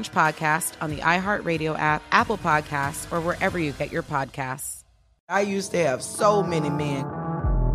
podcast on the iHeartRadio app, Apple Podcasts, or wherever you get your podcasts. I used to have so many men.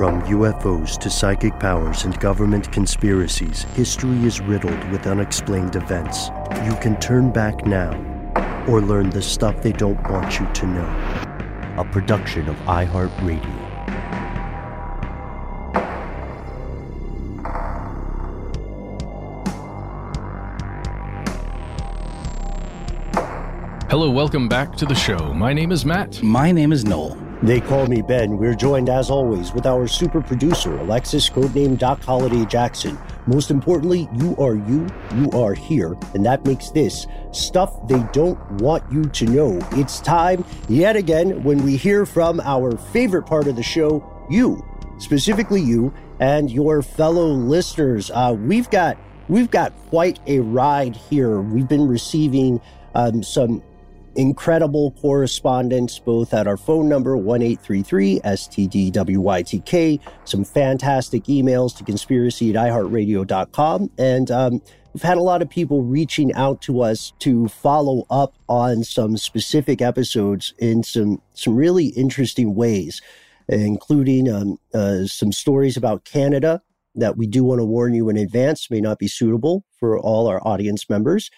From UFOs to psychic powers and government conspiracies, history is riddled with unexplained events. You can turn back now or learn the stuff they don't want you to know. A production of iHeartRadio. Hello, welcome back to the show. My name is Matt. My name is Noel. They call me Ben. We're joined as always with our super producer, Alexis, codename Doc Holiday Jackson. Most importantly, you are you, you are here, and that makes this stuff they don't want you to know. It's time, yet again, when we hear from our favorite part of the show, you, specifically you and your fellow listeners. Uh, we've got we've got quite a ride here. We've been receiving um, some incredible correspondence both at our phone number 1-833-stdwytk some fantastic emails to conspiracy at iheartradio.com and um, we've had a lot of people reaching out to us to follow up on some specific episodes in some some really interesting ways including um, uh, some stories about canada that we do want to warn you in advance may not be suitable for all our audience members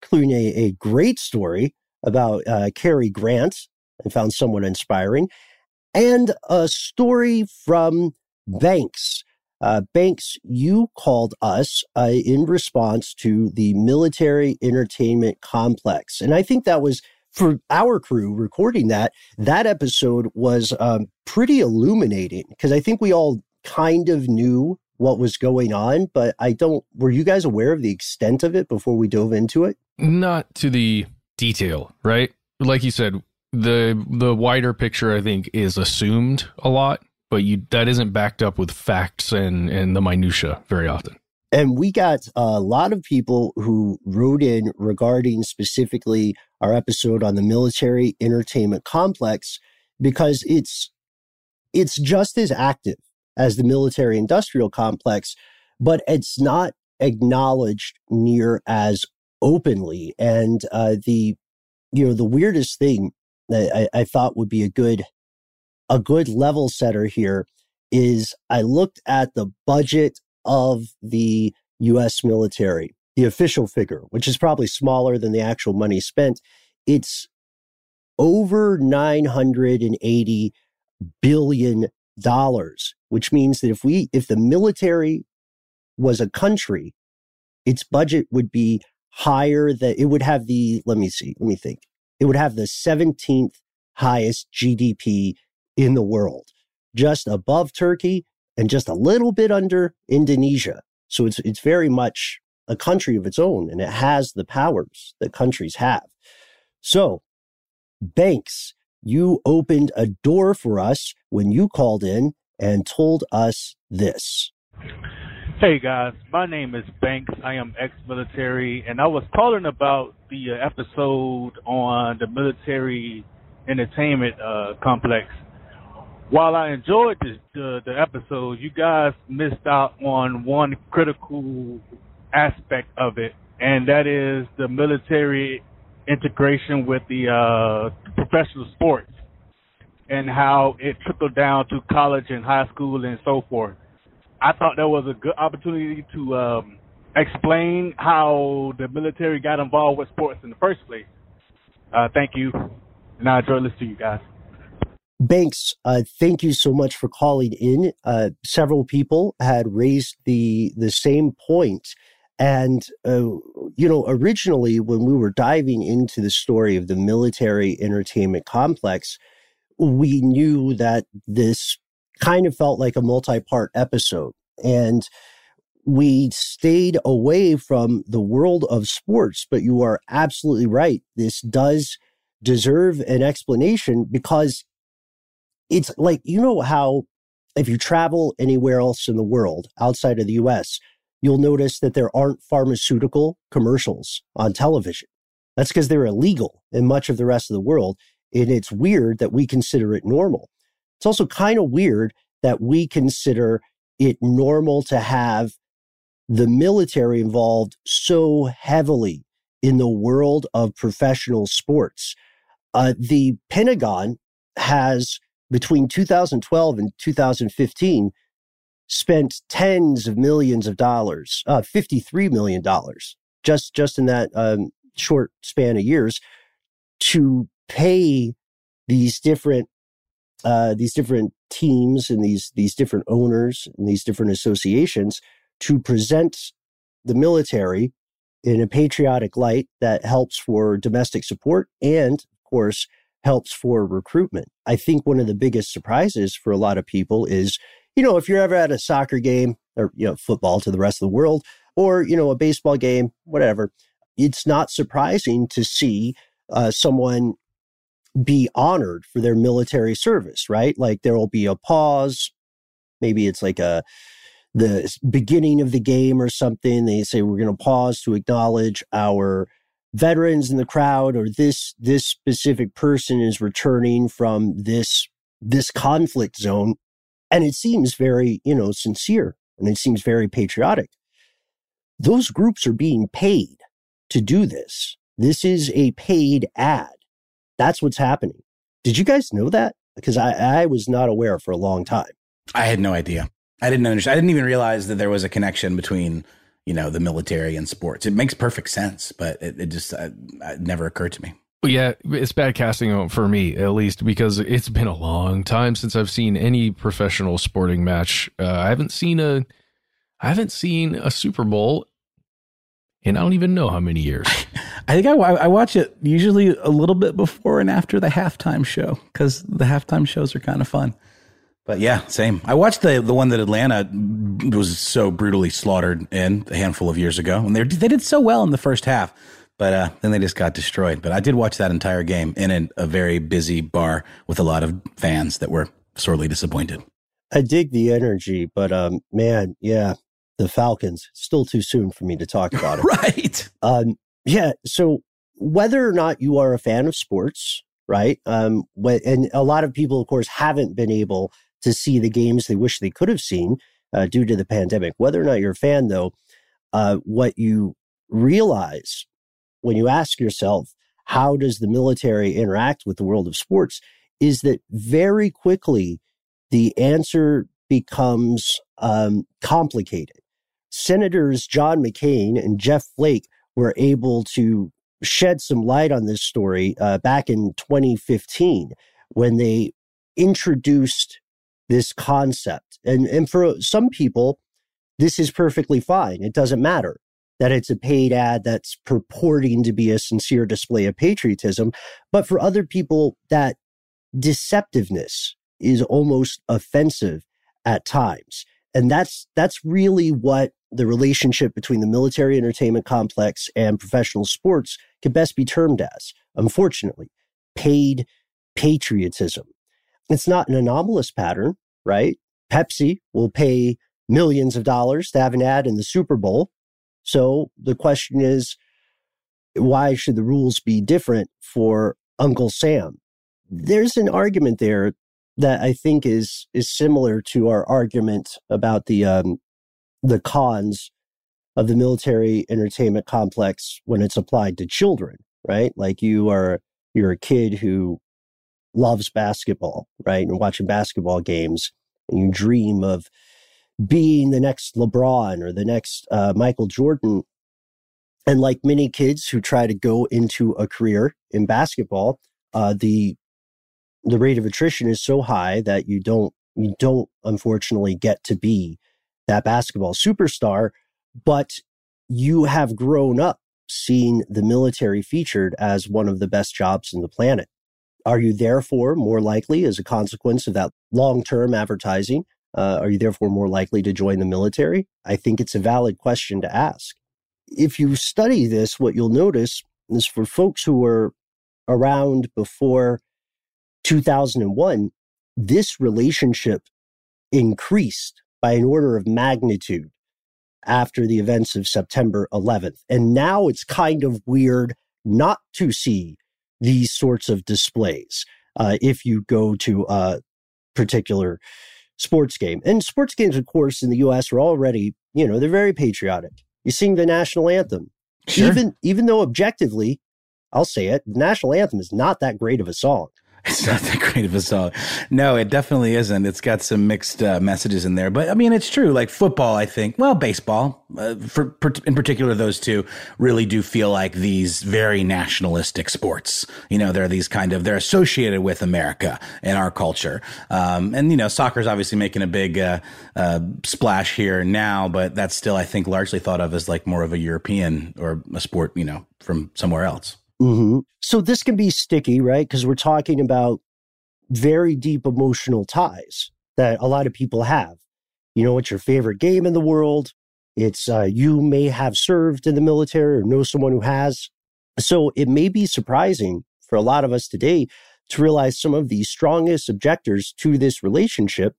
including a, a great story about uh, Cary Grant. I found somewhat inspiring. And a story from Banks. Uh, Banks, you called us uh, in response to the military entertainment complex. And I think that was for our crew recording that, that episode was um, pretty illuminating because I think we all kind of knew what was going on, but I don't, were you guys aware of the extent of it before we dove into it? Not to the detail, right? Like you said, the the wider picture I think is assumed a lot, but you that isn't backed up with facts and and the minutia very often. And we got a lot of people who wrote in regarding specifically our episode on the military entertainment complex because it's it's just as active as the military industrial complex, but it's not acknowledged near as openly. And uh, the you know the weirdest thing that I, I thought would be a good a good level setter here is I looked at the budget of the U.S. military, the official figure, which is probably smaller than the actual money spent. It's over nine hundred and eighty billion dollars, which means that if we if the military was a country, its budget would be higher that it would have the let me see let me think it would have the 17th highest GDP in the world, just above Turkey and just a little bit under Indonesia. So it's, it's very much a country of its own and it has the powers that countries have. So, Banks, you opened a door for us when you called in and told us this. Hey guys, my name is Banks. I am ex-military, and I was calling about the uh, episode on the military entertainment uh, complex. While I enjoyed the, the the episode, you guys missed out on one critical aspect of it, and that is the military integration with the uh, professional sports and how it trickled down to college and high school and so forth. I thought that was a good opportunity to um, explain how the military got involved with sports in the first place. Uh, thank you, and I enjoy listening to you guys. Banks, uh, thank you so much for calling in. Uh, several people had raised the the same point, and uh, you know, originally when we were diving into the story of the military entertainment complex, we knew that this kind of felt like a multi-part episode, and we stayed away from the world of sports. But you are absolutely right. This does deserve an explanation because it's like, you know, how if you travel anywhere else in the world outside of the US, you'll notice that there aren't pharmaceutical commercials on television. That's because they're illegal in much of the rest of the world. And it's weird that we consider it normal. It's also kind of weird that we consider it normal to have the military involved so heavily in the world of professional sports. Uh, the Pentagon has between 2012 and 2015 spent tens of millions of dollars, uh, 53 million dollars, just just in that um, short span of years, to pay these different uh, these different teams and these these different owners and these different associations to present the military in a patriotic light that helps for domestic support and, of course, helps for recruitment. I think one of the biggest surprises for a lot of people is, you know, if you're ever at a soccer game or, you know, football to the rest of the world or, you know, a baseball game, whatever, it's not surprising to see uh, someone be honored for their military service, right? Like there will be a pause. Maybe it's like a, the beginning of the game or something. They say, we're going to pause to acknowledge our veterans in the crowd or this this specific person is returning from this this conflict zone and it seems very you know sincere and it seems very patriotic those groups are being paid to do this this is a paid ad that's what's happening did you guys know that because i i was not aware for a long time i had no idea i didn't understand i didn't even realize that there was a connection between you know, the military and sports. It makes perfect sense, but it, it just uh, it never occurred to me. Well, yeah, it's bad casting for me, at least, because it's been a long time since I've seen any professional sporting match. Uh, I haven't seen a, I haven't seen a Super Bowl, and I don't even know how many years. I think I, I watch it usually a little bit before and after the halftime show because the halftime shows are kind of fun. But yeah, same. I watched the the one that Atlanta was so brutally slaughtered in a handful of years ago, and they they did so well in the first half, but uh, then they just got destroyed. But I did watch that entire game in a, a very busy bar with a lot of fans that were sorely disappointed. I dig the energy, but um, man, yeah, the Falcons. Still too soon for me to talk about it. right. Um, yeah. So whether or not you are a fan of sports, right? Um, and a lot of people, of course, haven't been able to see the games they wish they could have seen uh, due to the pandemic. Whether or not you're a fan, though, uh, what you realize when you ask yourself, how does the military interact with the world of sports, is that very quickly the answer becomes um, complicated. Senators John McCain and Jeff Flake were able to shed some light on this story uh, back in 2015 when they introduced this concept. And, and for some people, this is perfectly fine. It doesn't matter. that it's a paid ad that's purporting to be a sincere display of patriotism. But for other people, that deceptiveness is almost offensive at times. And that's, that's really what the relationship between the military entertainment complex and professional sports could best be termed as, unfortunately, paid patriotism. It's not an anomalous pattern, right? Pepsi will pay millions of dollars to have an ad in the Super Bowl. So the question is, why should the rules be different for Uncle Sam? There's an argument there that I think is is similar to our argument about the um, the cons of the military entertainment complex when it's applied to children, right? Like you are you're a kid who loves basketball, right? And watching basketball games and you dream of being the next LeBron or the next uh, Michael Jordan. And like many kids who try to go into a career in basketball, uh, the the rate of attrition is so high that you don't you don't unfortunately get to be that basketball superstar, but you have grown up seeing the military featured as one of the best jobs in the planet. Are you therefore more likely, as a consequence of that long term advertising, uh, are you therefore more likely to join the military? I think it's a valid question to ask. If you study this, what you'll notice is for folks who were around before 2001, this relationship increased by an order of magnitude after the events of September 11th. And now it's kind of weird not to see these sorts of displays uh, if you go to a particular sports game. And sports games, of course, in the U.S. are already, you know, they're very patriotic. You sing the national anthem, sure. even even though objectively, I'll say it, the national anthem is not that great of a song. It's not that great of a song. No, it definitely isn't. It's got some mixed uh, messages in there, but I mean, it's true. Like football, I think. Well, baseball, uh, for, in particular, those two really do feel like these very nationalistic sports. You know, they're these kind of they're associated with America and our culture. Um, and you know, soccer is obviously making a big uh, uh, splash here now, but that's still, I think, largely thought of as like more of a European or a sport, you know, from somewhere else. Mm-hmm. So this can be sticky, right? Because we're talking about very deep emotional ties that a lot of people have. You know, it's your favorite game in the world. It's uh, you may have served in the military or know someone who has. So it may be surprising for a lot of us today to realize some of the strongest objectors to this relationship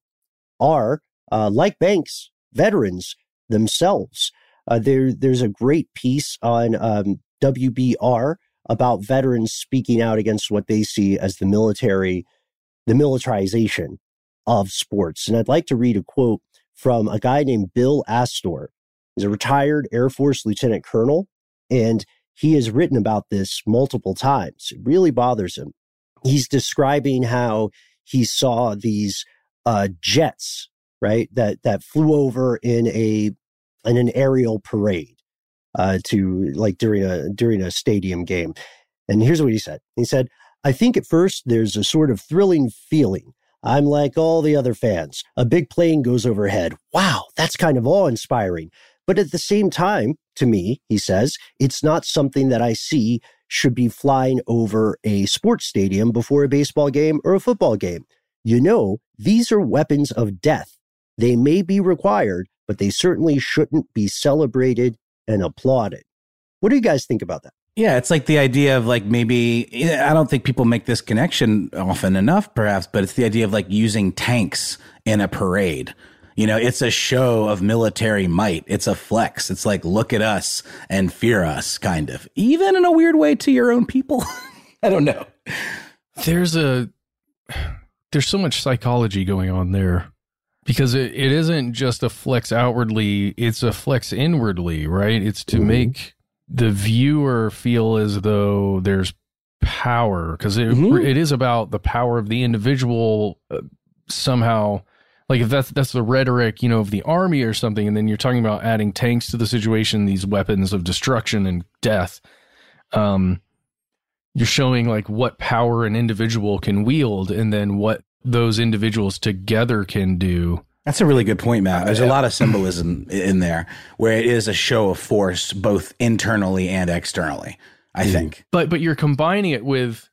are, uh, like Banks, veterans themselves. Uh, there, there's a great piece on um, WBR about veterans speaking out against what they see as the military, the militarization of sports. And I'd like to read a quote from a guy named Bill Astore. He's a retired Air Force lieutenant colonel, and he has written about this multiple times. It really bothers him. He's describing how he saw these uh, jets, right, that that flew over in a in an aerial parade uh, to like during a during a stadium game. And here's what he said. He said, "I think at first there's a sort of thrilling feeling. I'm like all the other fans. A big plane goes overhead. Wow, that's kind of awe-inspiring. But at the same time, to me, he says, it's not something that I see should be flying over a sports stadium before a baseball game or a football game. You know, these are weapons of death. They may be required, but they certainly shouldn't be celebrated and applauded. What do you guys think about that? Yeah, it's like the idea of like maybe eh, I don't think people make this connection often enough, perhaps, but it's the idea of like using tanks in a parade. You know, it's a show of military might. It's a flex. It's like look at us and fear us, kind of. Even in a weird way to your own people. I don't know. There's a there's so much psychology going on there because it, it isn't just a flex outwardly it's a flex inwardly right it's to mm-hmm. make the viewer feel as though there's power because it, mm-hmm. it is about the power of the individual uh, somehow like if that's that's the rhetoric you know of the army or something and then you're talking about adding tanks to the situation these weapons of destruction and death um you're showing like what power an individual can wield and then what those individuals together can do That's a really good point, Matt. There's a lot of symbolism in there where it is a show of force both internally and externally, I Mm. think. But but you're combining it with,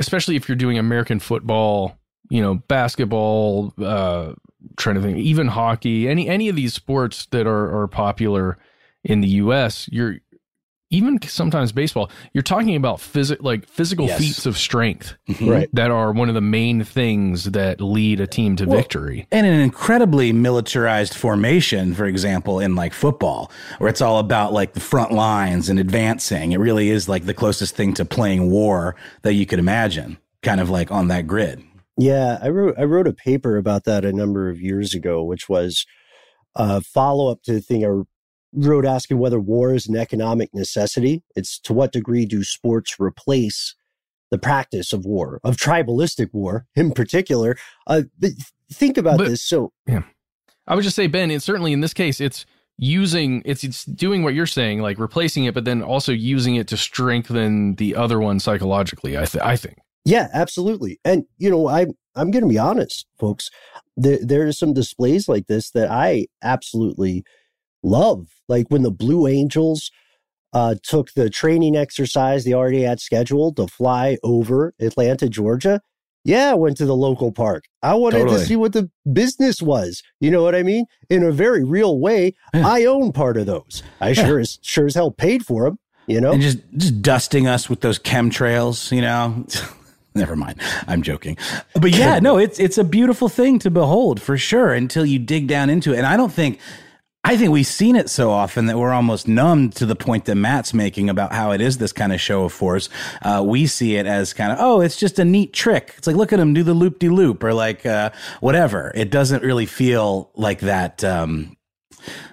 especially if you're doing American football, you know, basketball, uh, trying to think, even hockey, any any of these sports that are are popular in the U.S. You're even sometimes baseball. You're talking about physic like physical Yes. feats of strength, mm-hmm. Right. That are one of the main things that lead a team to Well, victory. And an incredibly militarized formation, for example, in like football, where it's all about like the front lines and advancing. It really is like the closest thing to playing war that you could imagine, kind of like on that grid. Yeah, I wrote I wrote a paper about that a number of years ago, which was a follow up to the thing I wrote asking whether war is an economic necessity. It's to what degree do sports replace the practice of war, of tribalistic war in particular. Uh, but think about But- this. So Yeah. I would just say, Ben, it's certainly in this case, it's using it's it's doing what you're saying, like replacing it, but then also using it to strengthen the other one psychologically. I th- I think. Yeah, absolutely. And you know, I I'm going to be honest, folks. There there are some displays like this that I absolutely love. Like when the Blue Angels uh, took the training exercise they already had scheduled to fly over Atlanta, Georgia. Yeah, I went to the local park. I wanted Totally. to see what the business was. You know what I mean? In a very real way, I own part of those. I Yeah. sure as sure as hell paid for them. You know, And just just dusting us with those chemtrails, you know. Never mind. I'm joking. But yeah, no, it's it's a beautiful thing to behold for sure until you dig down into it. And I don't think I think we've seen it so often that we're almost numbed to the point that Matt's making about how it is this kind of show of force. Uh, we see it as kind of, oh, it's just a neat trick. It's like, look at him do the loop de loop or like uh, whatever. It doesn't really feel like that um,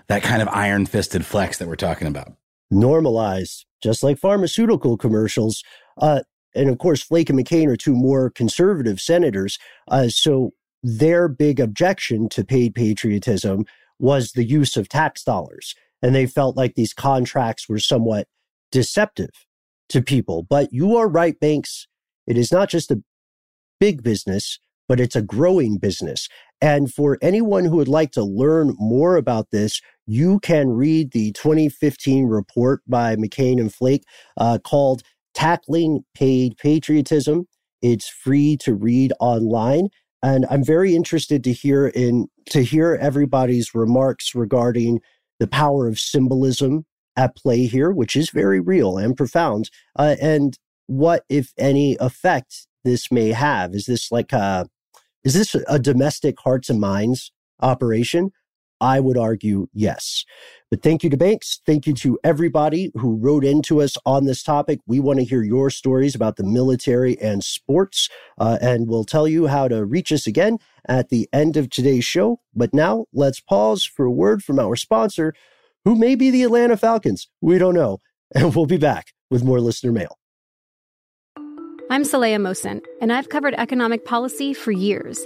that kind of iron fisted flex that we're talking about. normalized, just like pharmaceutical commercials. Uh, and of course, Flake and McCain are two more conservative senators. Uh, so their big objection to paid patriotism was the use of tax dollars. And they felt like these contracts were somewhat deceptive to people. But you are right, Banks. It is not just a big business, but it's a growing business. And for anyone who would like to learn more about this, you can read the 2015 report by McCain and Flake uh, called Tackling Paid Patriotism. It's free to read online. And I'm very interested to hear in to hear everybody's remarks regarding the power of symbolism at play here, which is very real and profound, uh, and what, if any, effect this may have. Is this like a is this a domestic hearts and minds operation? I would argue yes. But thank you to Banks. Thank you to everybody who wrote into us on this topic. We want to hear your stories about the military and sports, uh, and we'll tell you how to reach us again at the end of today's show. But now let's pause for a word from our sponsor, who may be the Atlanta Falcons. We don't know. And we'll be back with more listener mail. I'm Saleha Mohsin, and I've covered economic policy for years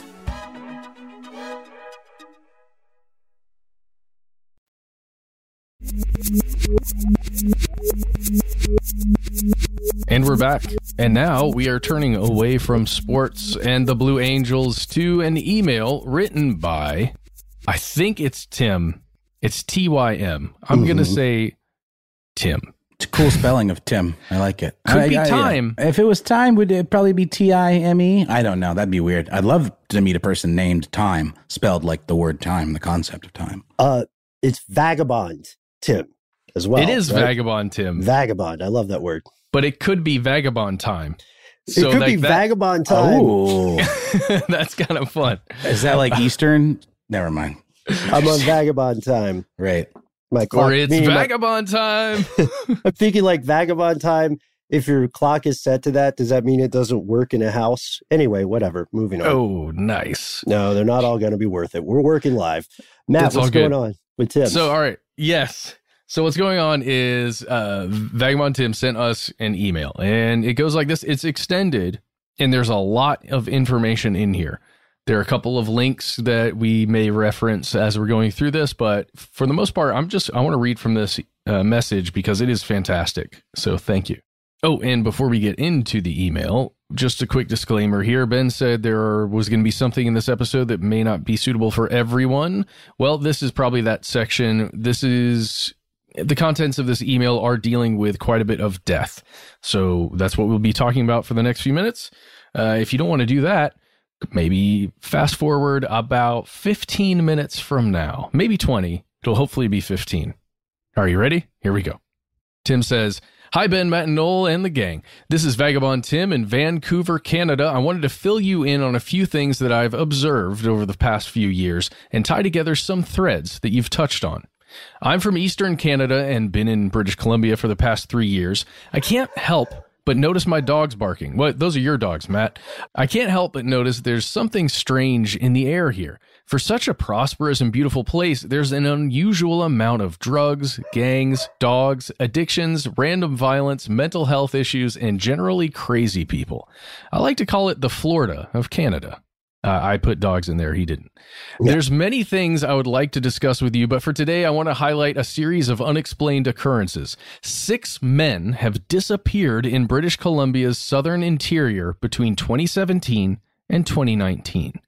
And we're back. And now we are turning away from sports and the Blue Angels to an email written by, I think it's Tim. It's T Y M. I'm Mm-hmm. going to say Tim. It's a cool spelling of Tim. I like it. Could I- be I- yeah. time. If it was time, would it probably be T I M E? I don't know. That'd be weird. I'd love to meet a person named Time, spelled like the word time, the concept of time. Uh, it's vagabond, Tim, as well. it is right? Vagabond Tim, Vagabond. I love that word. But it could be Vagabond time. it could be vagabond time. Oh, that's kind of fun. is that like Eastern? Never mind. I'm on vagabond time. Right. My clock. Or it's meaning my- Vagabond time. I'm thinking like vagabond time. If your clock is set to that, does that mean it doesn't work in a house? Anyway, whatever. Moving on. oh, nice. No, they're not all going to be worth it. We're working live. Matt, That's all what's good. going on with Tim? So, all right. Yes. So, what's going on is uh, Vagabond Tim sent us an email, and it goes like this it's extended, and there's a lot of information in here. There are a couple of links that we may reference as we're going through this, but for the most part, I'm just, I want to read from this uh, message because it is fantastic. So, thank you. Oh, and before we get into the email, just a quick disclaimer here. Ben said there was going to be something in this episode that may not be suitable for everyone. Well, this is probably that section. This is the contents of this email are dealing with quite a bit of death. So that's what we'll be talking about for the next few minutes. Uh, if you don't want to do that, maybe fast forward about 15 minutes from now, maybe 20. It'll hopefully be 15. Are you ready? Here we go. Tim says, Hi, Ben, Matt, and Noel, and the gang. This is Vagabond Tim in Vancouver, Canada. I wanted to fill you in on a few things that I've observed over the past few years and tie together some threads that you've touched on. I'm from Eastern Canada and been in British Columbia for the past three years. I can't help but notice my dogs barking. What? Those are your dogs, Matt. I can't help but notice there's something strange in the air here. For such a prosperous and beautiful place, there's an unusual amount of drugs, gangs, dogs, addictions, random violence, mental health issues, and generally crazy people. I like to call it the Florida of Canada. Uh, I put dogs in there. He didn't. Yeah. There's many things I would like to discuss with you, but for today, I want to highlight a series of unexplained occurrences. Six men have disappeared in British Columbia's southern interior between 2017 and 2019.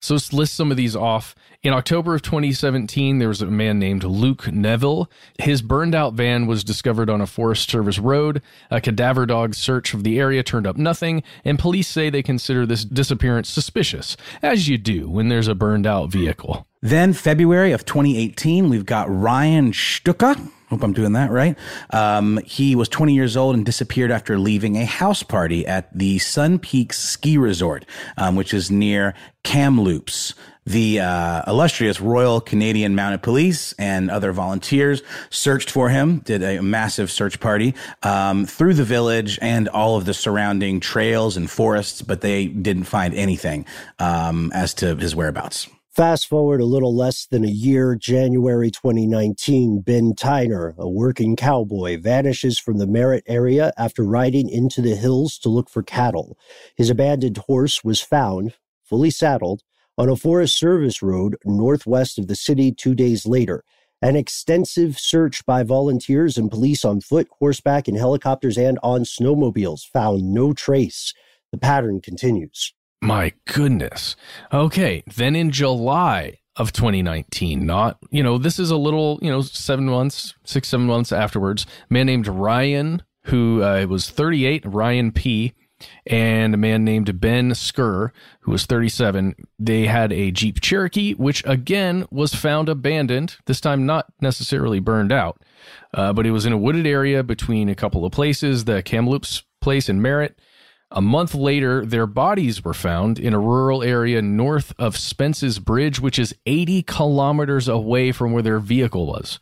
So let's list some of these off. In October of 2017, there was a man named Luke Neville. His burned out van was discovered on a Forest Service road. A cadaver dog search of the area turned up nothing, and police say they consider this disappearance suspicious, as you do when there's a burned out vehicle. Then, February of 2018, we've got Ryan Shtuka. Hope I'm doing that right. Um, he was 20 years old and disappeared after leaving a house party at the Sun Peaks Ski Resort, um, which is near Kamloops. The uh, illustrious Royal Canadian Mounted Police and other volunteers searched for him, did a massive search party um, through the village and all of the surrounding trails and forests, but they didn't find anything um, as to his whereabouts. Fast forward a little less than a year, January 2019, Ben Tyner, a working cowboy, vanishes from the Merritt area after riding into the hills to look for cattle. His abandoned horse was found, fully saddled, on a Forest Service road northwest of the city two days later. An extensive search by volunteers and police on foot, horseback, and helicopters and on snowmobiles found no trace. The pattern continues. My goodness. Okay. Then in July of 2019, not, you know, this is a little, you know, seven months, six, seven months afterwards, a man named Ryan, who uh, was 38, Ryan P., and a man named Ben Skur, who was 37. They had a Jeep Cherokee, which again was found abandoned, this time not necessarily burned out, uh, but it was in a wooded area between a couple of places, the Kamloops place in Merritt a month later, their bodies were found in a rural area north of Spence's Bridge, which is 80 kilometers away from where their vehicle was.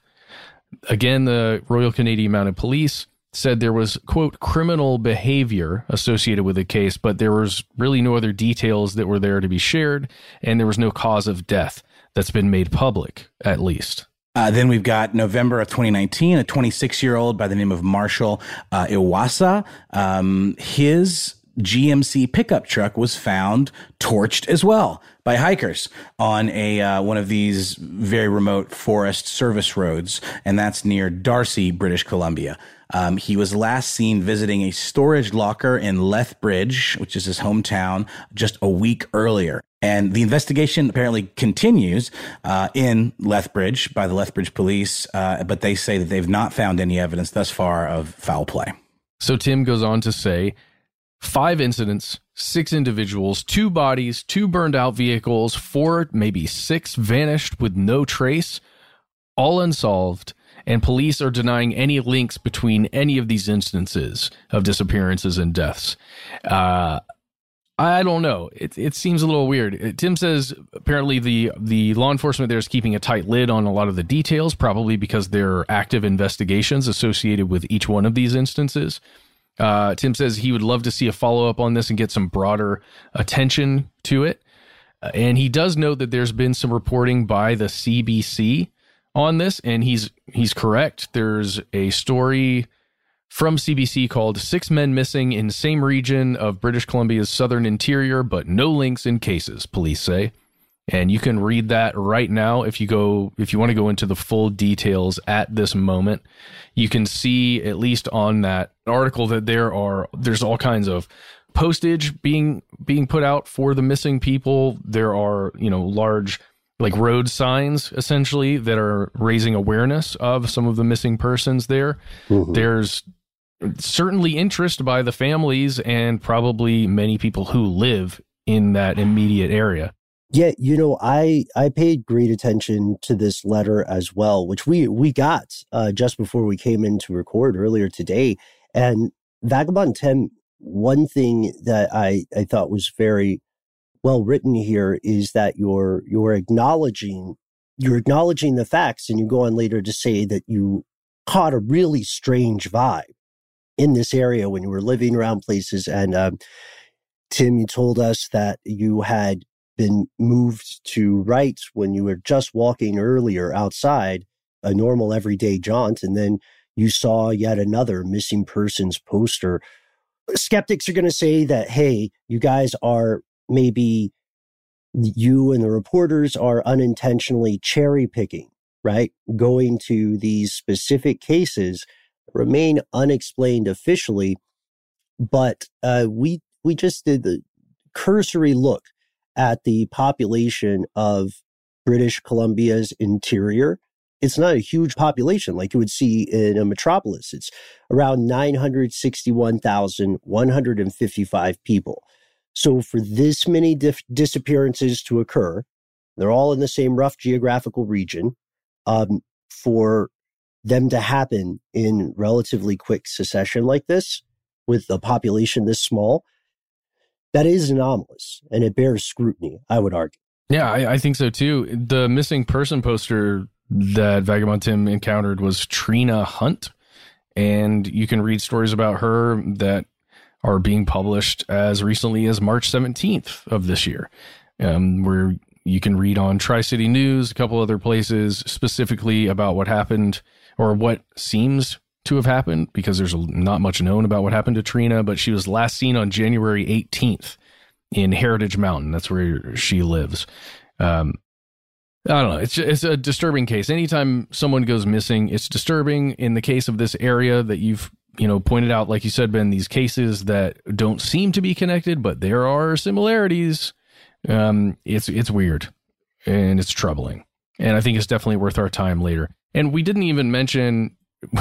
Again, the Royal Canadian Mounted Police said there was, quote, criminal behavior associated with the case, but there was really no other details that were there to be shared, and there was no cause of death that's been made public, at least. Uh, then we've got November of 2019, a 26 year old by the name of Marshall uh, Iwaasa. Um, his GMC pickup truck was found torched as well by hikers on a uh, one of these very remote forest service roads, and that's near D'Arcy, British Columbia. Um, he was last seen visiting a storage locker in Lethbridge, which is his hometown, just a week earlier. And the investigation apparently continues uh, in Lethbridge by the Lethbridge police, uh, but they say that they've not found any evidence thus far of foul play. So Tim goes on to say five incidents, six individuals, two bodies, two burned out vehicles, four, maybe six vanished with no trace, all unsolved and police are denying any links between any of these instances of disappearances and deaths. Uh, I don't know. It it seems a little weird. Uh, Tim says apparently the the law enforcement there is keeping a tight lid on a lot of the details, probably because there are active investigations associated with each one of these instances. Uh, Tim says he would love to see a follow up on this and get some broader attention to it. Uh, and he does note that there's been some reporting by the CBC on this, and he's he's correct. There's a story from CBC called Six Men Missing in Same Region of British Columbia's Southern Interior, but no links in cases, police say. And you can read that right now if you go if you want to go into the full details at this moment. You can see at least on that article that there are there's all kinds of postage being being put out for the missing people. There are, you know, large like road signs essentially that are raising awareness of some of the missing persons there. Mm-hmm. There's certainly interest by the families and probably many people who live in that immediate area. Yeah, you know, I I paid great attention to this letter as well, which we we got uh, just before we came in to record earlier today. And Vagabond Tim, one thing that I I thought was very well written here is that you're you're acknowledging you're acknowledging the facts and you go on later to say that you caught a really strange vibe in this area when you were living around places. And um, tim you told us that you had been moved to right when you were just walking earlier outside a normal everyday jaunt and then you saw yet another missing persons poster. Skeptics are going to say that hey you guys are maybe you and the reporters are unintentionally cherry picking, right? Going to these specific cases remain unexplained officially, but uh, we we just did the cursory look at the population of British Columbia's interior. It's not a huge population like you would see in a metropolis. It's around 961,155 people. So for this many dif- disappearances to occur, they're all in the same rough geographical region. Um, for them to happen in relatively quick succession like this, with a population this small, that is anomalous and it bears scrutiny, I would argue. Yeah, I, I, think so too. The missing person poster that Vagabond Tim encountered was Trina Hunt. And you can read stories about her that are being published as recently as March 17th of this year, um, where you can read on Tri City News, a couple other places, specifically about what happened or what seems to have happened because there's not much known about what happened to Trina, but she was last seen on January 18th in Heritage Mountain. That's where she lives. Um, I don't know. It's it's a disturbing case. Anytime someone goes missing, it's disturbing. In the case of this area that you've you know pointed out, like you said, Ben, these cases that don't seem to be connected, but there are similarities. Um, it's it's weird and it's troubling, and I think it's definitely worth our time later. And we didn't even mention.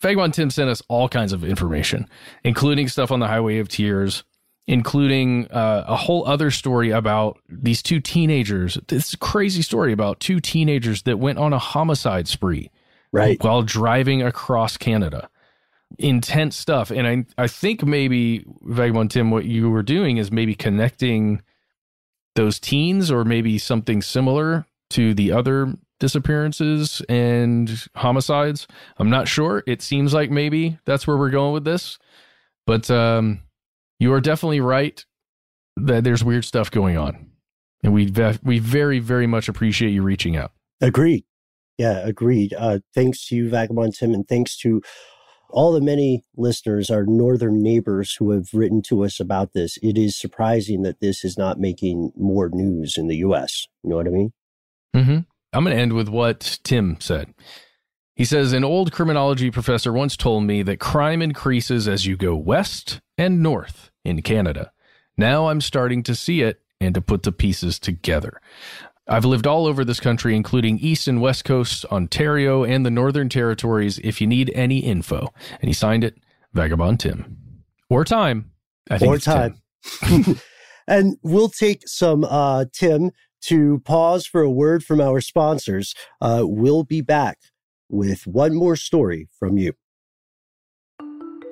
Vagabond Tim sent us all kinds of information, including stuff on the Highway of Tears, including uh, a whole other story about these two teenagers. This crazy story about two teenagers that went on a homicide spree, right, while driving across Canada. Intense stuff, and I I think maybe Vagabond Tim, what you were doing is maybe connecting those teens, or maybe something similar to the other disappearances and homicides. I'm not sure. It seems like maybe that's where we're going with this. But um, you are definitely right that there's weird stuff going on. And we we very very much appreciate you reaching out. Agreed. Yeah, agreed. Uh, thanks to you, Vagabond Tim, and thanks to all the many listeners, our northern neighbors who have written to us about this. It is surprising that this is not making more news in the U.S. You know what I mean? Mm-hmm. I'm going to end with what Tim said. He says An old criminology professor once told me that crime increases as you go west and north in Canada. Now I'm starting to see it and to put the pieces together. I've lived all over this country, including East and West Coast, Ontario, and the Northern Territories, if you need any info. And he signed it Vagabond Tim. Or time. I think or time. and we'll take some uh, Tim to pause for a word from our sponsors. Uh, we'll be back with one more story from you.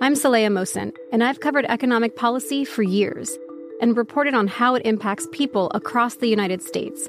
I'm Saleha Mohsin, and I've covered economic policy for years and reported on how it impacts people across the United States.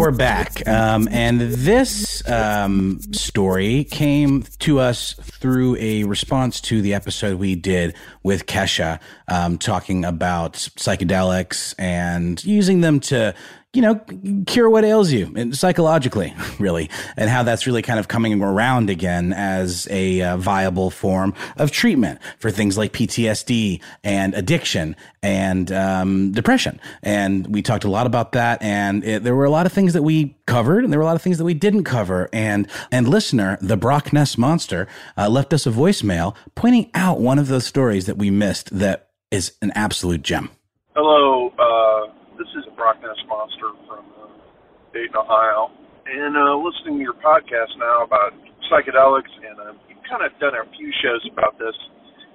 We're back. Um, and this um, story came to us through a response to the episode we did with Kesha, um, talking about psychedelics and using them to you know, cure what ails you and psychologically, really, and how that's really kind of coming around again as a uh, viable form of treatment for things like PTSD and addiction and um, depression. And we talked a lot about that, and it, there were a lot of things that we covered, and there were a lot of things that we didn't cover. And and listener, the Brock Ness monster, uh, left us a voicemail pointing out one of those stories that we missed that is an absolute gem. Hello. Uh this is a Brock Ness Monster from uh, Dayton, Ohio, and uh, listening to your podcast now about psychedelics, and uh, you've kind of done a few shows about this.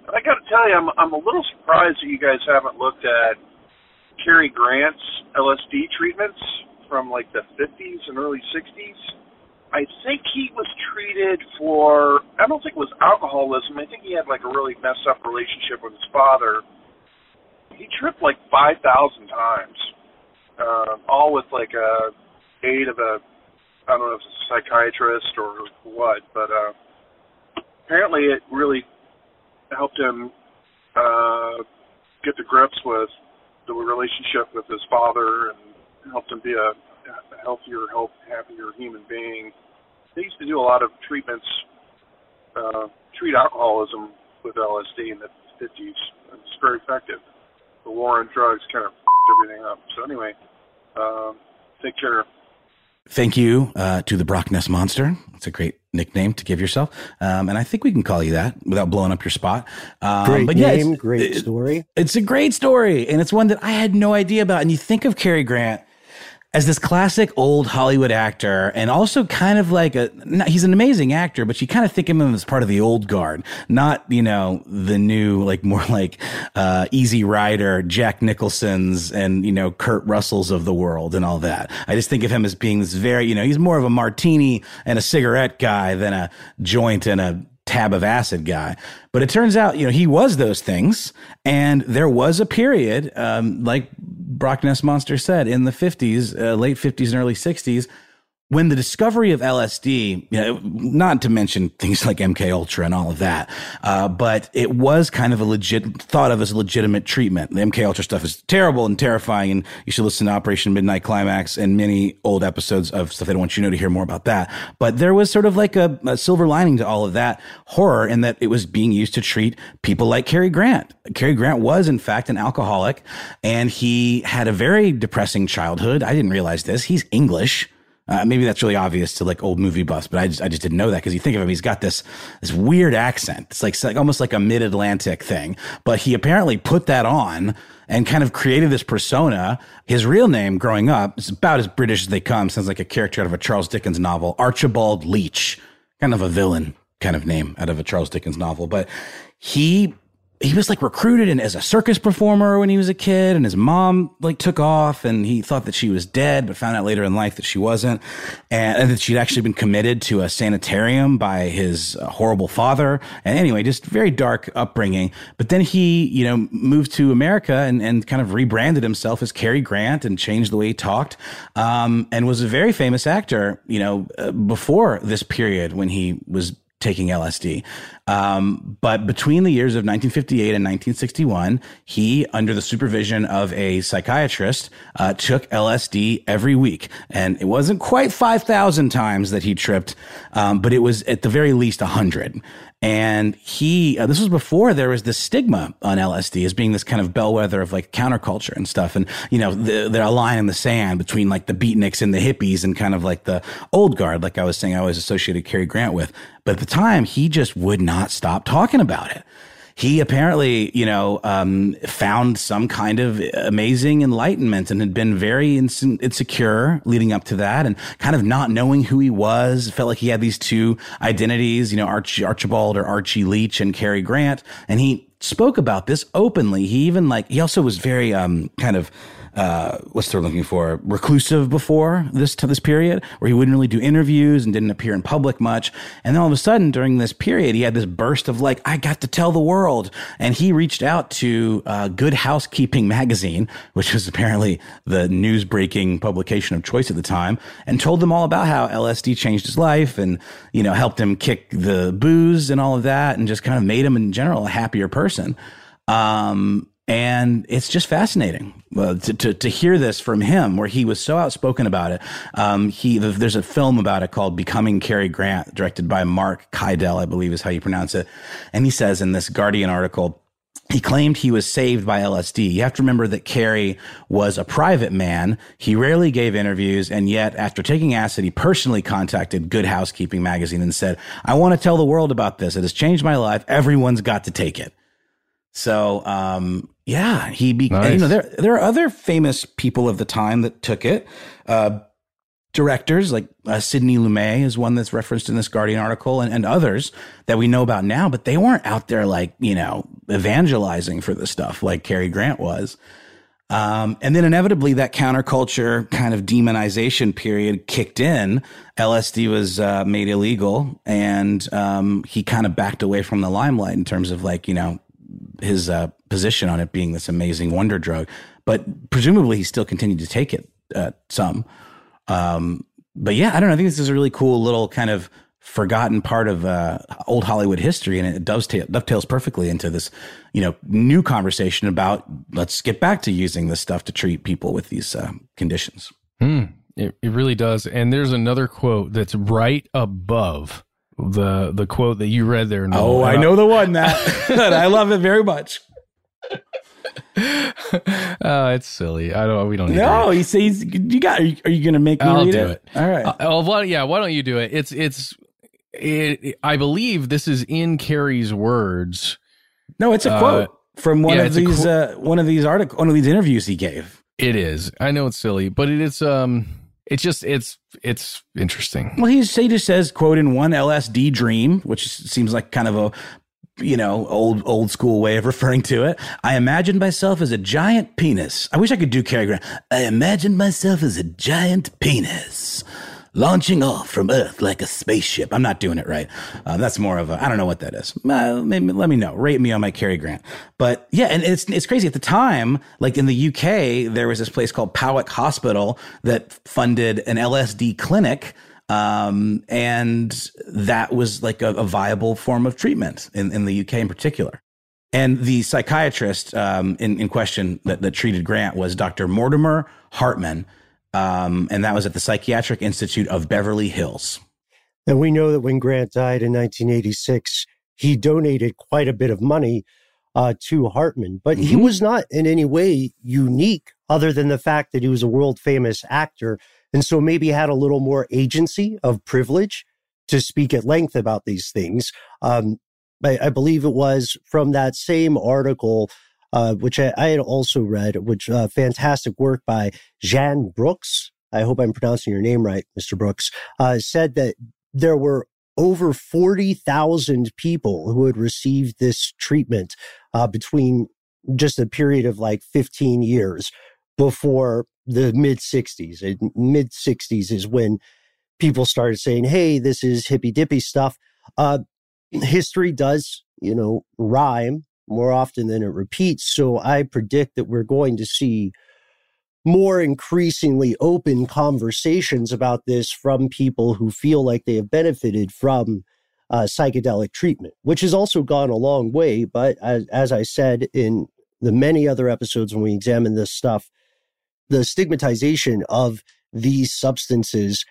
And I got to tell you, I'm I'm a little surprised that you guys haven't looked at Cary Grant's LSD treatments from like the 50s and early 60s. I think he was treated for I don't think it was alcoholism. I think he had like a really messed up relationship with his father. He tripped like 5,000 times uh, all with like a aid of a I don't know if it's a psychiatrist or what, but uh, apparently it really helped him uh, get to grips with the relationship with his father and helped him be a, a healthier, health, happier human being. They used to do a lot of treatments, uh, treat alcoholism with LSD in the 50s. It's very effective. The war on drugs kind of everything up. So anyway, uh, take care. Thank you uh, to the Brock Ness Monster. It's a great nickname to give yourself, um, and I think we can call you that without blowing up your spot. Um, great but name, yeah, great story. It's a great story, and it's one that I had no idea about. And you think of Cary Grant as this classic old Hollywood actor, and also kind of like a he's an amazing actor, but you kind of think of him as part of the old guard, not you know the new like more like uh, Easy Rider, Jack Nicholson's, and you know Kurt Russells of the world and all that. I just think of him as being this very you know he's more of a martini and a cigarette guy than a joint and a tab of acid guy. But it turns out, you know, he was those things. And there was a period, um, like Brock Ness Monster said, in the 50s, uh, late 50s and early 60s, when the discovery of LSD, you know, not to mention things like MK Ultra and all of that, uh, but it was kind of a legit thought of as a legitimate treatment. The MK Ultra stuff is terrible and terrifying, and you should listen to Operation Midnight Climax and many old episodes of stuff. I don't want you to know to hear more about that. But there was sort of like a, a silver lining to all of that horror, in that it was being used to treat people like Cary Grant. Cary Grant was, in fact, an alcoholic, and he had a very depressing childhood. I didn't realize this. He's English. Uh, maybe that's really obvious to like old movie buffs, but I just, I just didn't know that because you think of him, he's got this, this weird accent. It's like, it's like almost like a mid Atlantic thing, but he apparently put that on and kind of created this persona. His real name growing up is about as British as they come. Sounds like a character out of a Charles Dickens novel, Archibald Leach, kind of a villain kind of name out of a Charles Dickens novel, but he he was like recruited as a circus performer when he was a kid and his mom like took off and he thought that she was dead but found out later in life that she wasn't and, and that she'd actually been committed to a sanitarium by his uh, horrible father. And anyway just very dark upbringing. But then he you know moved to america and, and kind of rebranded himself as Cary Grant and changed the way he talked um, and was a very famous actor you know uh, before this period when he was taking LSD. Um, but between the years of 1958 and 1961, he, under the supervision of a psychiatrist, uh, took LSD every week. And it wasn't quite 5,000 times that he tripped, um, but it was at the very least 100. And he, uh, this was before there was this stigma on LSD as being this kind of bellwether of like counterculture and stuff. And, you know, the, they're a line in the sand between like the beatniks and the hippies and kind of like the old guard, like I was saying, I always associated Cary Grant with. But at the time, he just would not stop talking about it he apparently, you know, um, found some kind of amazing enlightenment and had been very insecure leading up to that and kind of not knowing who he was. Felt like he had these two identities, you know, Archie, Archibald or Archie Leach and Cary Grant. And he spoke about this openly. He even like, he also was very, um, kind of, uh, what's they're looking for? Reclusive before this to this period where he wouldn't really do interviews and didn't appear in public much. And then all of a sudden during this period he had this burst of like i got to tell the world. And he reached out to uh, good housekeeping magazine which was apparently the news breaking publication of choice at the time and told them all about how lsd changed his life and you know helped him kick the booze and all of that and just kind of made him in general a happier person. Um, and it's just fascinating uh, to, to, to hear this from him, where he was so outspoken about it. Um, he there's a film about it called "Becoming Cary Grant," directed by Mark Kidel, I believe is how you pronounce it. And he says in this Guardian article. He claimed he was saved by LSD. You have to remember that Cary was a private man. He rarely gave interviews. And yet, after taking acid, he personally contacted Good Housekeeping magazine and said, I want to tell the world about this. It has changed my life. Everyone's got to take it. So, um, yeah, he be nice. you know there there are other famous people of the time that took it. Uh, directors like uh, Sidney Lumet is one that's referenced in this Guardian article, and, and others that we know about now, but they weren't out there like you know evangelizing for the stuff like Cary Grant was. Um, and then inevitably that counterculture kind of demonization period kicked in. LSD was uh, made illegal, and um, he kind of backed away from the limelight in terms of like you know his uh, position on it being this amazing wonder drug, but presumably he still continued to take it uh, some. Um, but yeah, I don't know. I think this is a really cool little kind of forgotten part of uh, old Hollywood history, and it dovetails, dovetails perfectly into this, you know, new conversation about let's get back to using this stuff to treat people with these uh, conditions. Mm, it, it really does. And there's another quote that's right above the the quote that you read there. Noel. Oh, I know the one that I love it very much. oh, it's silly. I don't. We don't. Need no, he says you got. Are you, you going to make me I'll read do it? it? All right. Uh, well, why, yeah. Why don't you do it? It's it's. It, I believe this is in Cary's words. No, it's a uh, quote from one yeah, of these. Qu- uh, one of these articles. One of these interviews he gave. It is. I know it's silly, but it is. Um it's just it's it's interesting. Well, he's he just says quote in one LSD dream, which seems like kind of a you know old old school way of referring to it. I imagined myself as a giant penis. I wish I could do Cary Grant. I imagined myself as a giant penis. Launching off from Earth like a spaceship. I'm not doing it right. Uh, that's more of a, I don't know what that is. Uh, maybe, let me know. Rate me on my Cary Grant. But yeah, and it's, it's crazy. At the time, like in the UK, there was this place called Powick Hospital that funded an LSD clinic. Um, and that was like a, a viable form of treatment in, in the UK in particular. And the psychiatrist um, in, in question that, that treated Grant was Dr. Mortimer Hartman. Um, and that was at the Psychiatric Institute of Beverly Hills. And we know that when Grant died in 1986, he donated quite a bit of money uh, to Hartman, but mm-hmm. he was not in any way unique other than the fact that he was a world famous actor. And so maybe had a little more agency of privilege to speak at length about these things. Um, I, I believe it was from that same article, uh, which I, I, had also read, which uh, fantastic work by Jan Brooks. I hope I'm pronouncing your name right, Mr. Brooks. Uh, said that there were over 40,000 people who had received this treatment uh, between just a period of like 15 years before the mid 60s. Mid 60s is when people started saying, hey, this is hippy dippy stuff. Uh, history does, you know, rhyme more often than it repeats. So I predict that we're going to see more increasingly open conversations about this from people who feel like they have benefited from uh, psychedelic treatment, which has also gone a long way. But as, as I said in the many other episodes when we examine this stuff, the stigmatization of these substances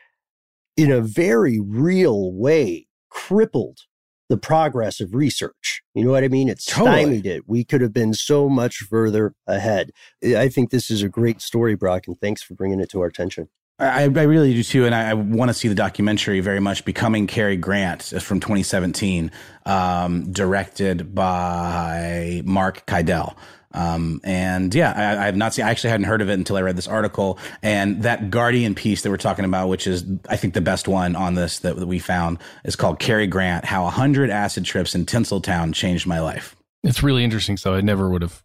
in a very real way crippled the progress of research. You know what I mean? It stymied it. We could have been so much further ahead. I think this is a great story, Brock, and thanks for bringing it to our attention. I, I really do too, and I, I want to see the documentary very much. Becoming Cary Grant from 2017, um, directed by Mark Kidel. Um, and yeah, I, I, have not seen, I actually hadn't heard of it until I read this article. And that Guardian piece that we're talking about, which is, I think, the best one on this that, that we found, is called Cary Grant How 100 Acid Trips in Tinseltown Changed My Life. It's really interesting. So I never would have,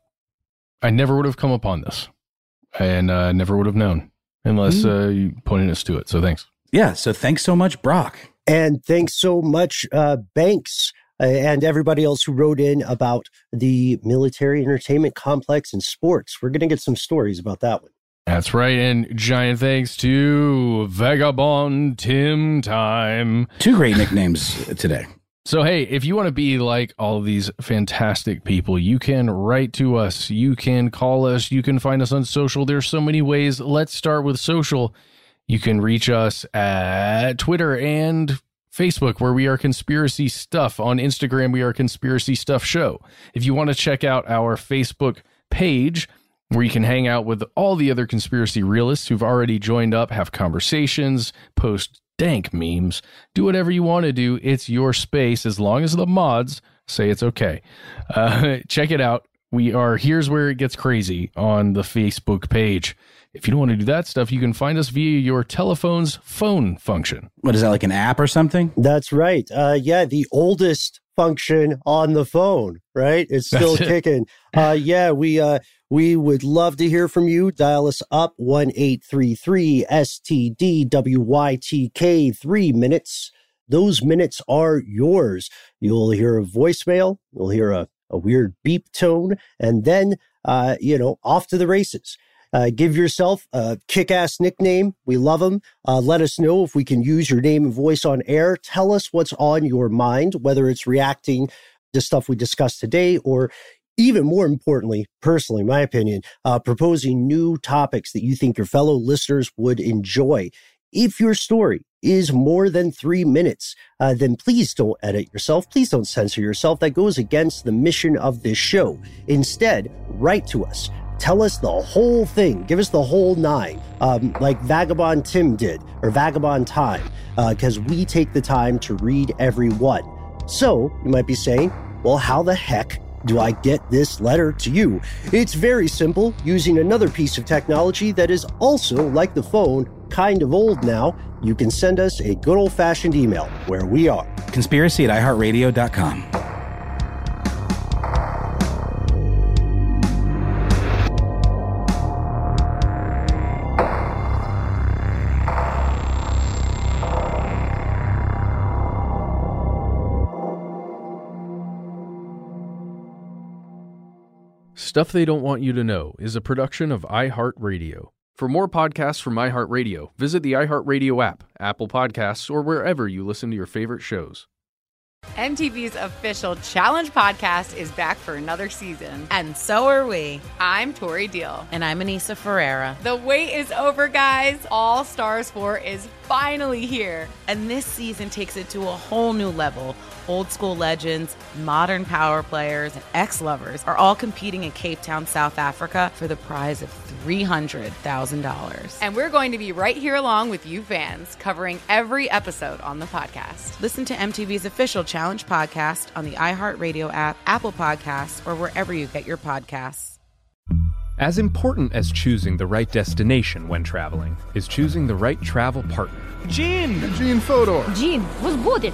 I never would have come upon this and uh, never would have known unless mm-hmm. uh, you pointed us to it. So thanks. Yeah. So thanks so much, Brock. And thanks so much, uh, Banks. Uh, and everybody else who wrote in about the military entertainment complex and sports. We're going to get some stories about that one. That's right. And giant thanks to Vagabond Tim Time. Two great nicknames today. So, hey, if you want to be like all of these fantastic people, you can write to us. You can call us. You can find us on social. There's so many ways. Let's start with social. You can reach us at Twitter and Facebook, where we are Conspiracy Stuff. On Instagram, we are Conspiracy Stuff Show. If you want to check out our Facebook page, where you can hang out with all the other conspiracy realists who've already joined up, have conversations, post dank memes, do whatever you want to do. It's your space as long as the mods say it's okay. Uh, check it out. We are here's where it gets crazy on the Facebook page. If you don't want to do that stuff, you can find us via your telephone's phone function. What is that, like an app or something? That's right. Uh, yeah, the oldest function on the phone, right? It's still That's kicking. It. Uh, yeah, we uh, we would love to hear from you. Dial us up one eight three three STDWYTK three minutes. Those minutes are yours. You'll hear a voicemail. You'll hear a, a weird beep tone, and then uh, you know off to the races. Uh, give yourself a kick ass nickname. We love them. Uh, let us know if we can use your name and voice on air. Tell us what's on your mind, whether it's reacting to stuff we discussed today or even more importantly, personally, my opinion, uh, proposing new topics that you think your fellow listeners would enjoy. If your story is more than three minutes, uh, then please don't edit yourself. Please don't censor yourself. That goes against the mission of this show. Instead, write to us Tell us the whole thing. Give us the whole nine, um, like Vagabond Tim did, or Vagabond Time, because uh, we take the time to read every one. So you might be saying, well, how the heck do I get this letter to you? It's very simple using another piece of technology that is also, like the phone, kind of old now. You can send us a good old fashioned email where we are conspiracy at iheartradio.com. Stuff They Don't Want You to Know is a production of iHeartRadio. For more podcasts from iHeartRadio, visit the iHeartRadio app, Apple Podcasts, or wherever you listen to your favorite shows. MTV's official Challenge podcast is back for another season. And so are we. I'm Tori Deal. And I'm Aneesa Ferreira. The wait is over, guys. All Stars 4 is finally here. And this season takes it to a whole new level old school legends, modern power players, and ex lovers are all competing in Cape Town, South Africa for the prize of $300,000. And we're going to be right here along with you fans, covering every episode on the podcast. Listen to MTV's official Challenge podcast on the iHeartRadio app, Apple Podcasts, or wherever you get your podcasts. As important as choosing the right destination when traveling is choosing the right travel partner. Gene! Gene Fodor! Gene, was good!